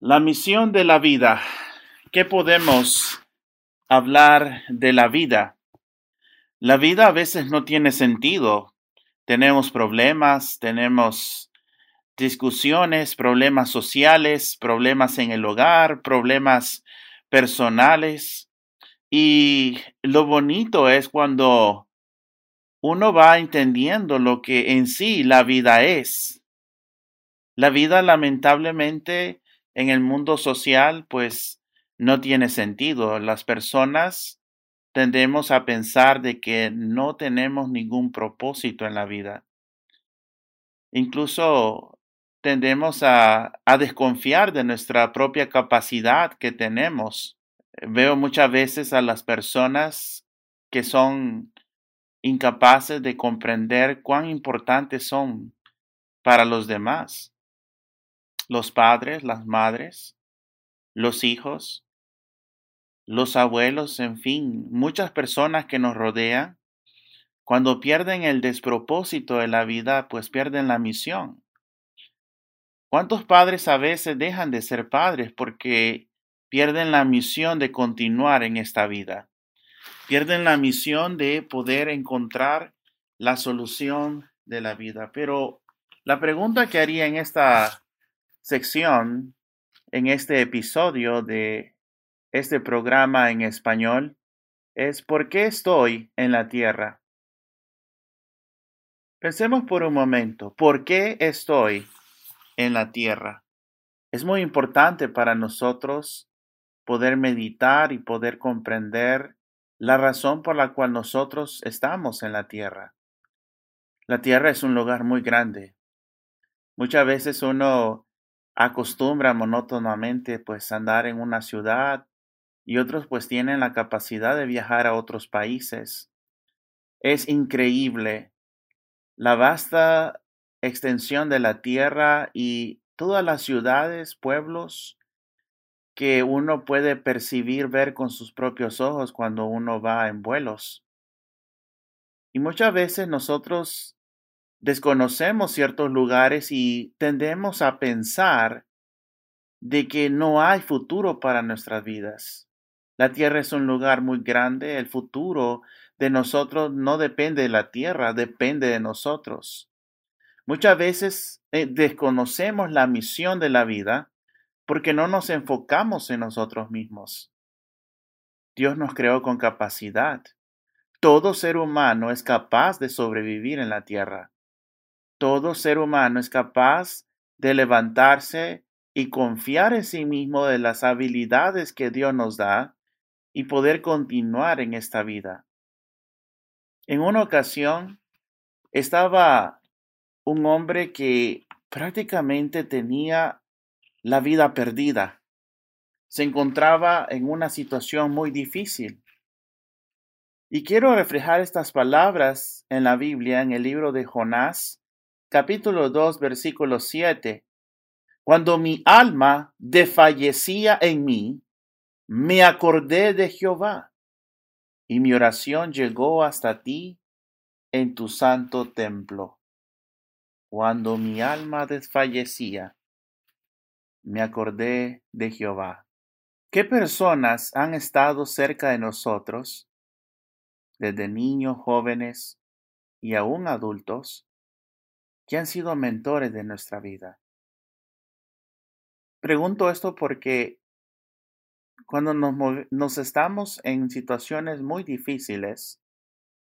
La misión de la vida. ¿Qué podemos hablar de la vida? La vida a veces no tiene sentido. Tenemos problemas, tenemos discusiones, problemas sociales, problemas en el hogar, problemas personales. Y lo bonito es cuando uno va entendiendo lo que en sí la vida es. La vida lamentablemente en el mundo social, pues no tiene sentido. Las personas tendemos a pensar de que no tenemos ningún propósito en la vida. Incluso tendemos a, a desconfiar de nuestra propia capacidad que tenemos. Veo muchas veces a las personas que son incapaces de comprender cuán importantes son para los demás los padres, las madres, los hijos, los abuelos, en fin, muchas personas que nos rodean, cuando pierden el despropósito de la vida, pues pierden la misión. ¿Cuántos padres a veces dejan de ser padres porque pierden la misión de continuar en esta vida? Pierden la misión de poder encontrar la solución de la vida. Pero la pregunta que haría en esta sección en este episodio de este programa en español es ¿Por qué estoy en la tierra? Pensemos por un momento, ¿por qué estoy en la tierra? Es muy importante para nosotros poder meditar y poder comprender la razón por la cual nosotros estamos en la tierra. La tierra es un lugar muy grande. Muchas veces uno acostumbra monótonamente pues andar en una ciudad y otros pues tienen la capacidad de viajar a otros países. Es increíble la vasta extensión de la tierra y todas las ciudades, pueblos que uno puede percibir, ver con sus propios ojos cuando uno va en vuelos. Y muchas veces nosotros desconocemos ciertos lugares y tendemos a pensar de que no hay futuro para nuestras vidas. La tierra es un lugar muy grande, el futuro de nosotros no depende de la tierra, depende de nosotros. Muchas veces eh, desconocemos la misión de la vida porque no nos enfocamos en nosotros mismos. Dios nos creó con capacidad. Todo ser humano es capaz de sobrevivir en la tierra. Todo ser humano es capaz de levantarse y confiar en sí mismo de las habilidades que Dios nos da y poder continuar en esta vida. En una ocasión estaba un hombre que prácticamente tenía la vida perdida. Se encontraba en una situación muy difícil. Y quiero reflejar estas palabras en la Biblia, en el libro de Jonás, capítulo 2, versículo 7. Cuando mi alma desfallecía en mí, me acordé de Jehová, y mi oración llegó hasta ti en tu santo templo. Cuando mi alma desfallecía, me acordé de Jehová. ¿Qué personas han estado cerca de nosotros, desde niños, jóvenes y aún adultos, que han sido mentores de nuestra vida. Pregunto esto porque cuando nos, estamos en situaciones muy difíciles,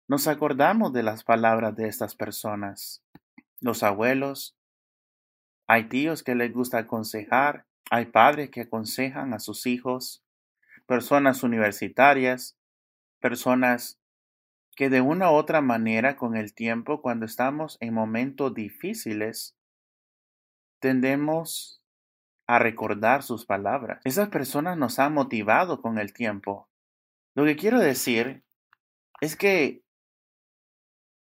nos acordamos de las palabras de estas personas. Los abuelos, hay tíos que les gusta aconsejar, hay padres que aconsejan a sus hijos, personas universitarias, personas que de una u otra manera con el tiempo, cuando estamos en momentos difíciles, tendemos a recordar sus palabras. Esas personas nos han motivado con el tiempo. Lo que quiero decir es que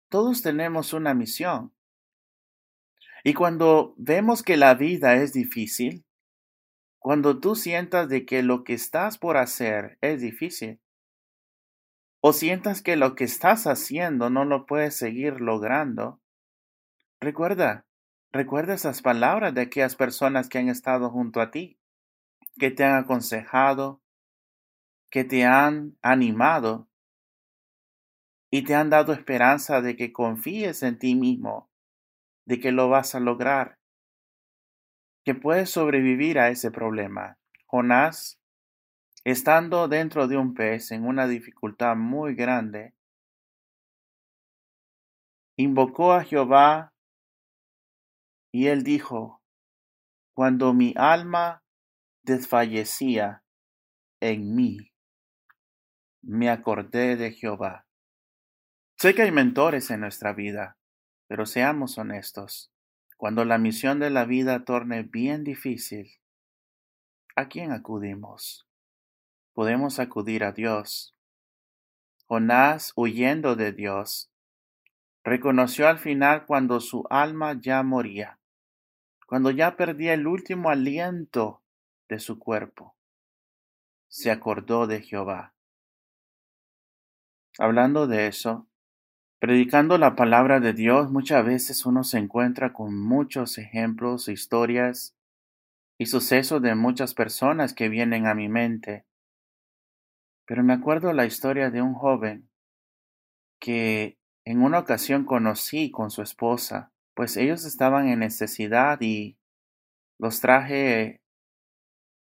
todos tenemos una misión. Y cuando vemos que la vida es difícil, cuando tú sientas de que lo que estás por hacer es difícil, o sientas que lo que estás haciendo no lo puedes seguir logrando, recuerda, recuerda esas palabras de aquellas personas que han estado junto a ti. que te han aconsejado, que te han animado y te han dado esperanza de que confíes en ti mismo, de que lo vas a lograr, que puedes sobrevivir a ese problema. Jonás, estando dentro de un pez en una dificultad muy grande, invocó a Jehová y él dijo, cuando mi alma desfallecía en mí, me acordé de Jehová. Sé que hay mentores en nuestra vida, pero seamos honestos. Cuando la misión de la vida torne bien difícil, ¿a quién acudimos? Podemos acudir a Dios. Jonás, huyendo de Dios, reconoció al final cuando su alma ya moría, cuando ya perdía el último aliento de su cuerpo. Se acordó de Jehová. Hablando de eso, predicando la palabra de Dios, muchas veces uno se encuentra con muchos ejemplos, historias y sucesos de muchas personas que vienen a mi mente. Pero me acuerdo la historia de un joven que en una ocasión conocí con su esposa, pues ellos estaban en necesidad y los traje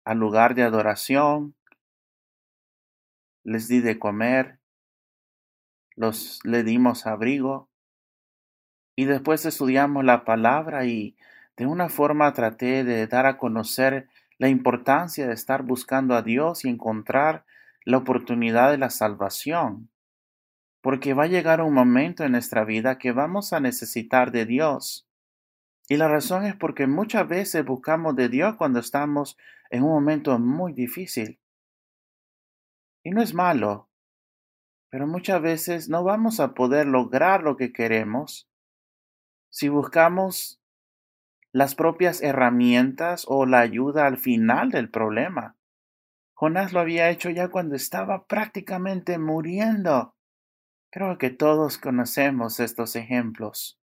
al lugar de adoración, les di de comer, los le dimos abrigo y después estudiamos la palabra y de una forma traté de dar a conocer la importancia de estar buscando a Dios y encontrar la oportunidad de la salvación porque va a llegar un momento en nuestra vida que vamos a necesitar de Dios. Y la razón es porque muchas veces buscamos de Dios cuando estamos en un momento muy difícil. Y no es malo, pero muchas veces no vamos a poder lograr lo que queremos si buscamos las propias herramientas o la ayuda al final del problema. Jonás lo había hecho ya cuando estaba prácticamente muriendo. Creo que todos conocemos estos ejemplos.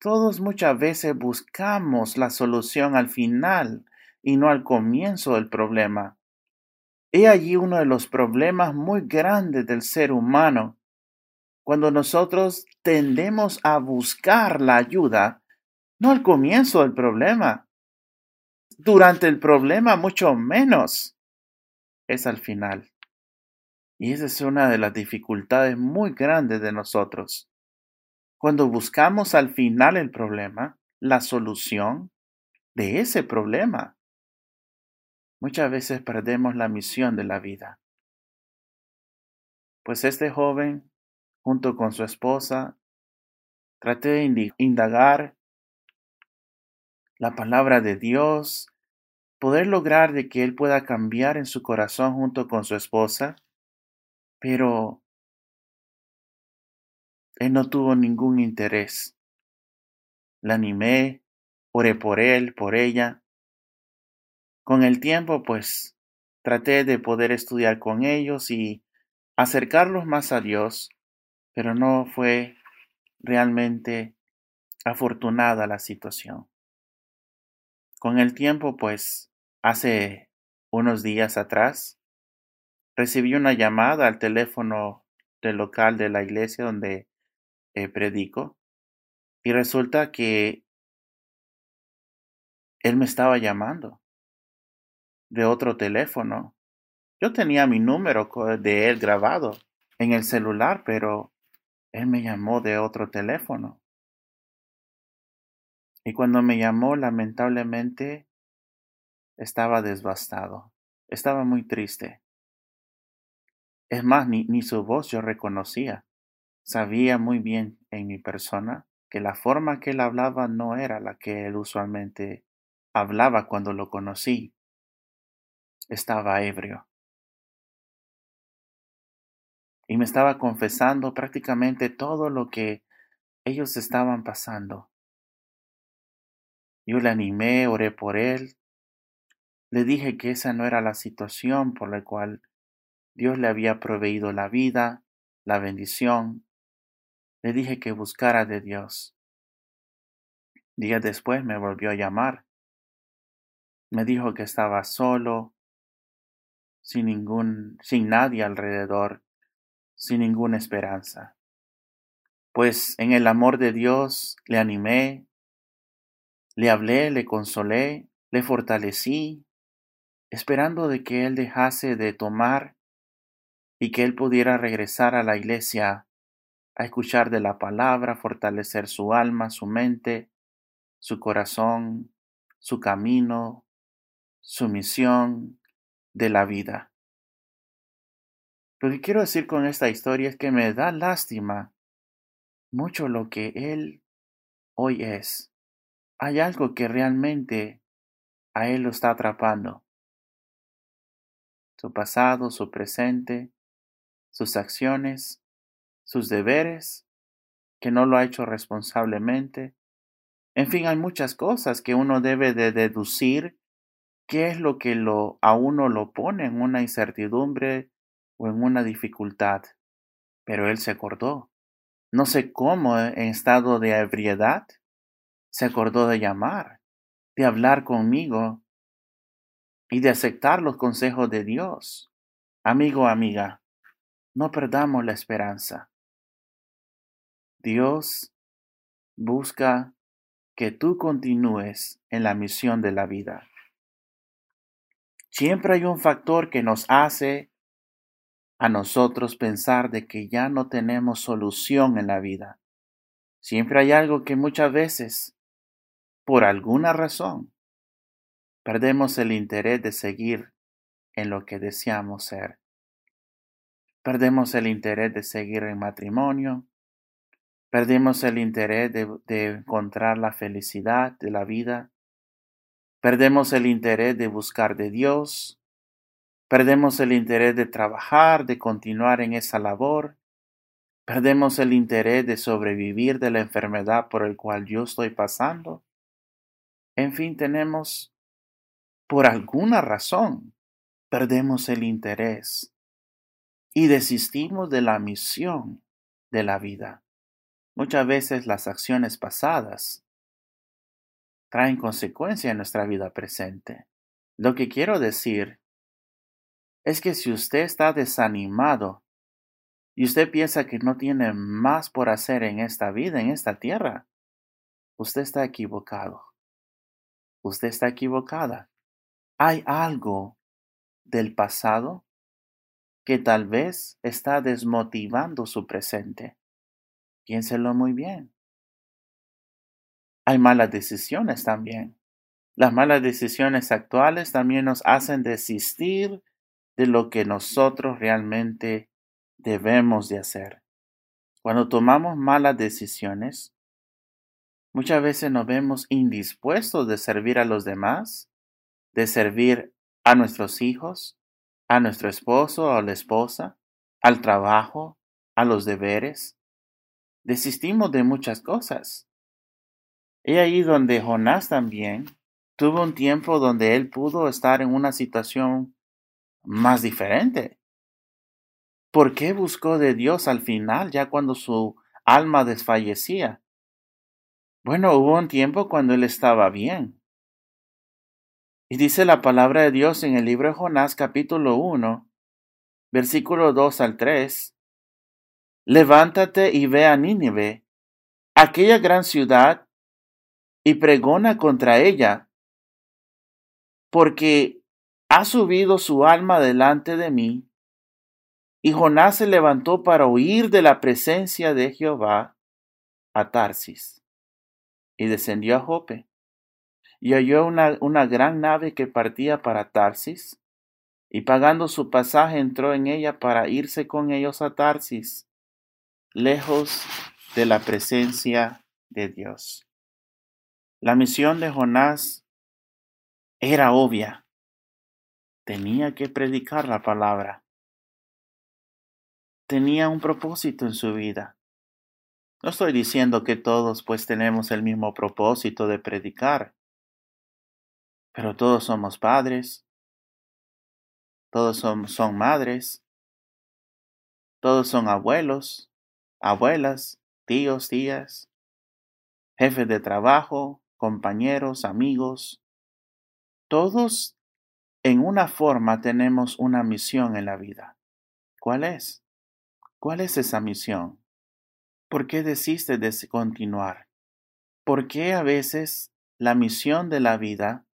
Todos muchas veces buscamos la solución al final y no al comienzo del problema. He allí uno de los problemas muy grandes del ser humano, cuando nosotros tendemos a buscar la ayuda, no al comienzo del problema. Durante el problema mucho menos. Es al final. Y esa es una de las dificultades muy grandes de nosotros. Cuando buscamos al final el problema, la solución de ese problema, muchas veces perdemos la misión de la vida. Pues este joven, junto con su esposa, traté de indagar la palabra de Dios, poder lograr de que él pueda cambiar en su corazón junto con su esposa pero él no tuvo ningún interés. La animé, oré por él, por ella. Con el tiempo, pues, traté de poder estudiar con ellos y acercarlos más a Dios, pero no fue realmente afortunada la situación. Con el tiempo, pues, hace unos días atrás, recibí una llamada al teléfono del local de la iglesia donde eh, predico y resulta que él me estaba llamando de otro teléfono. Yo tenía mi número de él grabado en el celular, pero él me llamó de otro teléfono. Y cuando me llamó, lamentablemente, estaba devastado, estaba muy triste. Es más, ni, ni su voz yo reconocía. Sabía muy bien en mi persona que la forma que él hablaba no era la que él usualmente hablaba cuando lo conocí. Estaba ebrio. Y me estaba confesando prácticamente todo lo que ellos estaban pasando. Yo le animé, oré por él. Le dije que esa no era la situación por la cual Dios le había proveído la vida, la bendición. Le dije que buscara de Dios. Días después me volvió a llamar Me dijo que estaba solo, sin ningún, sin nadie alrededor, sin ninguna esperanza. Pues en el amor de Dios le animé, le hablé, le consolé, le fortalecí, esperando de que él dejase de tomar y que él pudiera regresar a la iglesia a escuchar de la palabra, fortalecer su alma, su mente, su corazón, su camino, su misión de la vida. Lo que quiero decir con esta historia es que me da lástima mucho lo que él hoy es. Hay algo que realmente a él lo está atrapando. Su pasado, su presente, sus acciones, sus deberes, que no lo ha hecho responsablemente. En fin, hay muchas cosas que uno debe de deducir qué es lo que lo, a uno lo pone en una incertidumbre o en una dificultad. Pero él se acordó. No sé cómo, en estado de ebriedad, se acordó de llamar, de hablar conmigo y de aceptar los consejos de Dios. Amigo, amiga, no perdamos la esperanza. Dios busca que tú continúes en la misión de la vida. Siempre hay un factor que nos hace a nosotros pensar de que ya no tenemos solución en la vida. Siempre hay algo que muchas veces, por alguna razón, perdemos el interés de seguir en lo que deseamos ser. Perdemos el interés de seguir en matrimonio. Perdemos el interés de, de, encontrar la felicidad de la vida. Perdemos el interés de buscar de Dios. Perdemos el interés de trabajar, de continuar en esa labor. Perdemos el interés de sobrevivir de la enfermedad por el cual yo estoy pasando. En fin, tenemos, por alguna razón, perdemos el interés y desistimos de la misión de la vida. Muchas veces las acciones pasadas traen consecuencia en nuestra vida presente. Lo que quiero decir es que si usted está desanimado y usted piensa que no tiene más por hacer en esta vida, en esta tierra, usted está equivocado. Usted está equivocada. Hay algo del pasado que tal vez está desmotivando su presente. Piénselo muy bien. Hay malas decisiones también. Las malas decisiones actuales también nos hacen desistir de lo que nosotros realmente debemos de hacer. Cuando tomamos malas decisiones, muchas veces nos vemos indispuestos de servir a los demás, de servir a nuestros hijos, a nuestro esposo o a la esposa, al trabajo, a los deberes. Desistimos de muchas cosas. Y ahí donde Jonás también tuvo un tiempo donde él pudo estar en una situación más diferente. ¿Por qué buscó de Dios al final, ya cuando su alma desfallecía? Bueno, hubo un tiempo cuando él estaba bien. Y dice la palabra de Dios en el libro de Jonás capítulo 1, versículo 2 al 3. Levántate y ve a Nínive, aquella gran ciudad, y pregona contra ella, porque ha subido su alma delante de mí. Y Jonás se levantó para huir de la presencia de Jehová a Tarsis, y descendió a Jope y halló una, una gran nave que partía para Tarsis, y pagando su pasaje entró en ella para irse con ellos a Tarsis, lejos de la presencia de Dios. La misión de Jonás era obvia. Tenía que predicar la palabra. Tenía un propósito en su vida. No estoy diciendo que todos pues tenemos el mismo propósito de predicar, pero todos somos padres, todos son, madres, todos son abuelos, abuelas, tíos, tías, jefes de trabajo, compañeros, amigos. Todos en una forma tenemos una misión en la vida. ¿Cuál es? ¿Cuál es esa misión? ¿Por qué desiste de continuar? ¿Por qué a veces la misión de la vida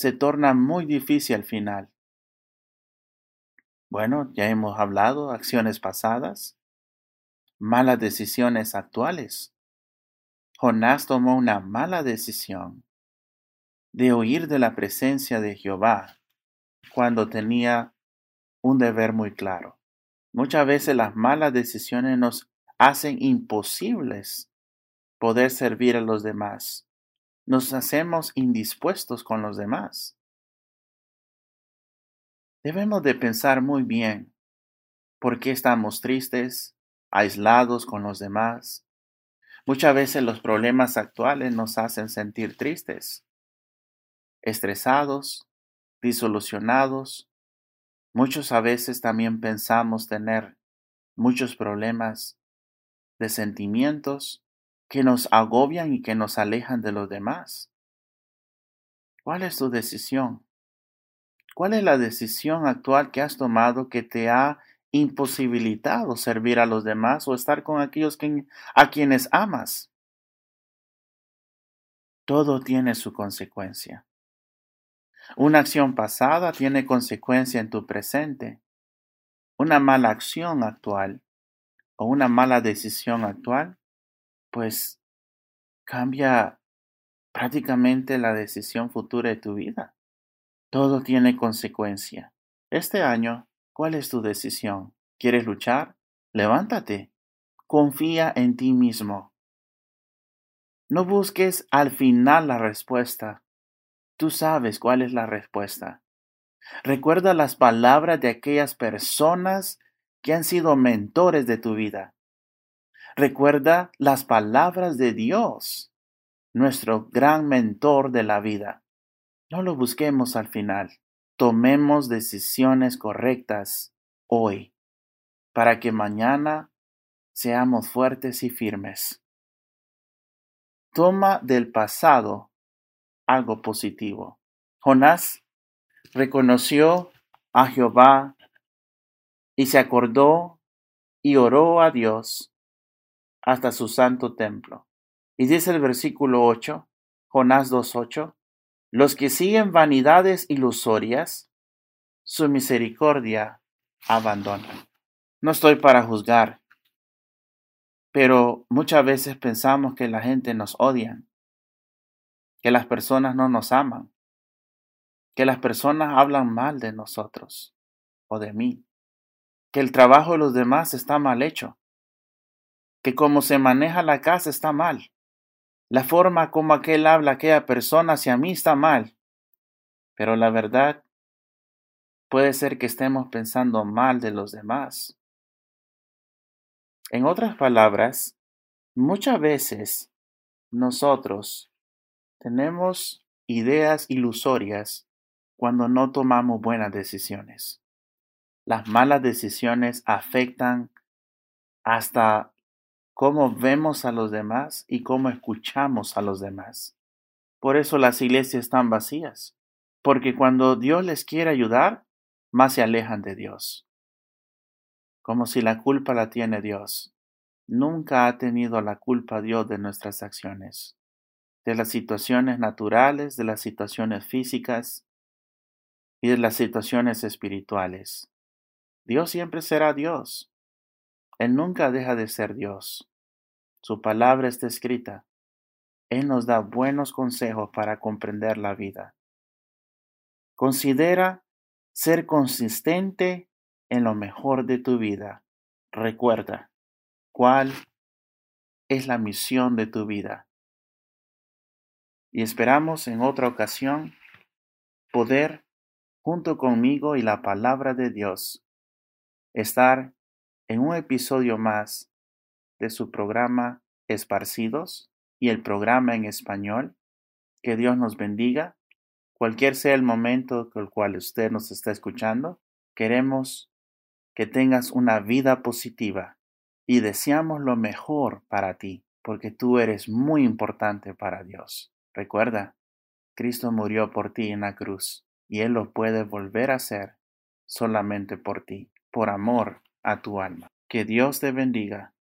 se torna muy difícil al final? Bueno, ya hemos hablado, acciones pasadas, malas decisiones actuales. Jonás tomó una mala decisión de huir de la presencia de Jehová cuando tenía un deber muy claro. Muchas veces las malas decisiones nos hacen imposibles poder servir a los demás. Nos hacemos indispuestos con los demás. Debemos de pensar muy bien por qué estamos tristes, aislados con los demás. Muchas veces los problemas actuales nos hacen sentir tristes, estresados, disolucionados. Muchos a veces también pensamos tener muchos problemas de sentimientos que nos agobian y que nos alejan de los demás. ¿Cuál es tu decisión? ¿Cuál es la decisión actual que has tomado que te ha imposibilitado servir a los demás o estar con aquellos a quienes amas? Todo tiene su consecuencia. Una acción pasada tiene consecuencia en tu presente. Una mala acción actual o una mala decisión actual, pues cambia prácticamente la decisión futura de tu vida. Todo tiene consecuencia. Este año, ¿cuál es tu decisión? ¿Quieres luchar? Levántate. Confía en ti mismo. No busques al final la respuesta. Tú sabes cuál es la respuesta. Recuerda las palabras de aquellas personas que han sido mentores de tu vida. Recuerda las palabras de Dios, nuestro gran mentor de la vida. No lo busquemos al final. Tomemos decisiones correctas hoy para que mañana seamos fuertes y firmes. Toma del pasado algo positivo. Jonás reconoció a Jehová y se acordó y oró a Dios hasta su santo templo. Y dice el versículo 8, Jonás 2.8, los que siguen vanidades ilusorias, su misericordia abandonan. No estoy para juzgar, pero muchas veces pensamos que la gente nos odia que las personas no nos aman, que las personas hablan mal de nosotros o de mí, que el trabajo de los demás está mal hecho, que como se maneja la casa está mal, la forma como aquel habla aquella persona hacia mí está mal, pero la verdad puede ser que estemos pensando mal de los demás. En otras palabras, muchas veces nosotros tenemos ideas ilusorias cuando no tomamos buenas decisiones. Las malas decisiones afectan hasta cómo vemos a los demás y cómo escuchamos a los demás. Por eso las iglesias están vacías, porque cuando Dios les quiere ayudar, más se alejan de Dios. Como si la culpa la tiene Dios. Nunca ha tenido la culpa Dios de nuestras acciones de las situaciones naturales, de las situaciones físicas y de las situaciones espirituales. Dios siempre será Dios. Él nunca deja de ser Dios. Su palabra está escrita. Él nos da buenos consejos para comprender la vida. Considera ser consistente en lo mejor de tu vida. Recuerda cuál es la misión de tu vida y esperamos en otra ocasión poder, junto conmigo y la palabra de Dios, estar en un episodio más de su programa Esparcidos y el programa en español. Que Dios nos bendiga. Cualquier sea el momento con el cual usted nos está escuchando, queremos que tengas una vida positiva y deseamos lo mejor para ti, porque tú eres muy importante para Dios. Recuerda Cristo murió por ti en la cruz y Él lo puede volver a hacer solamente por ti, por amor a tu alma. Que Dios te bendiga.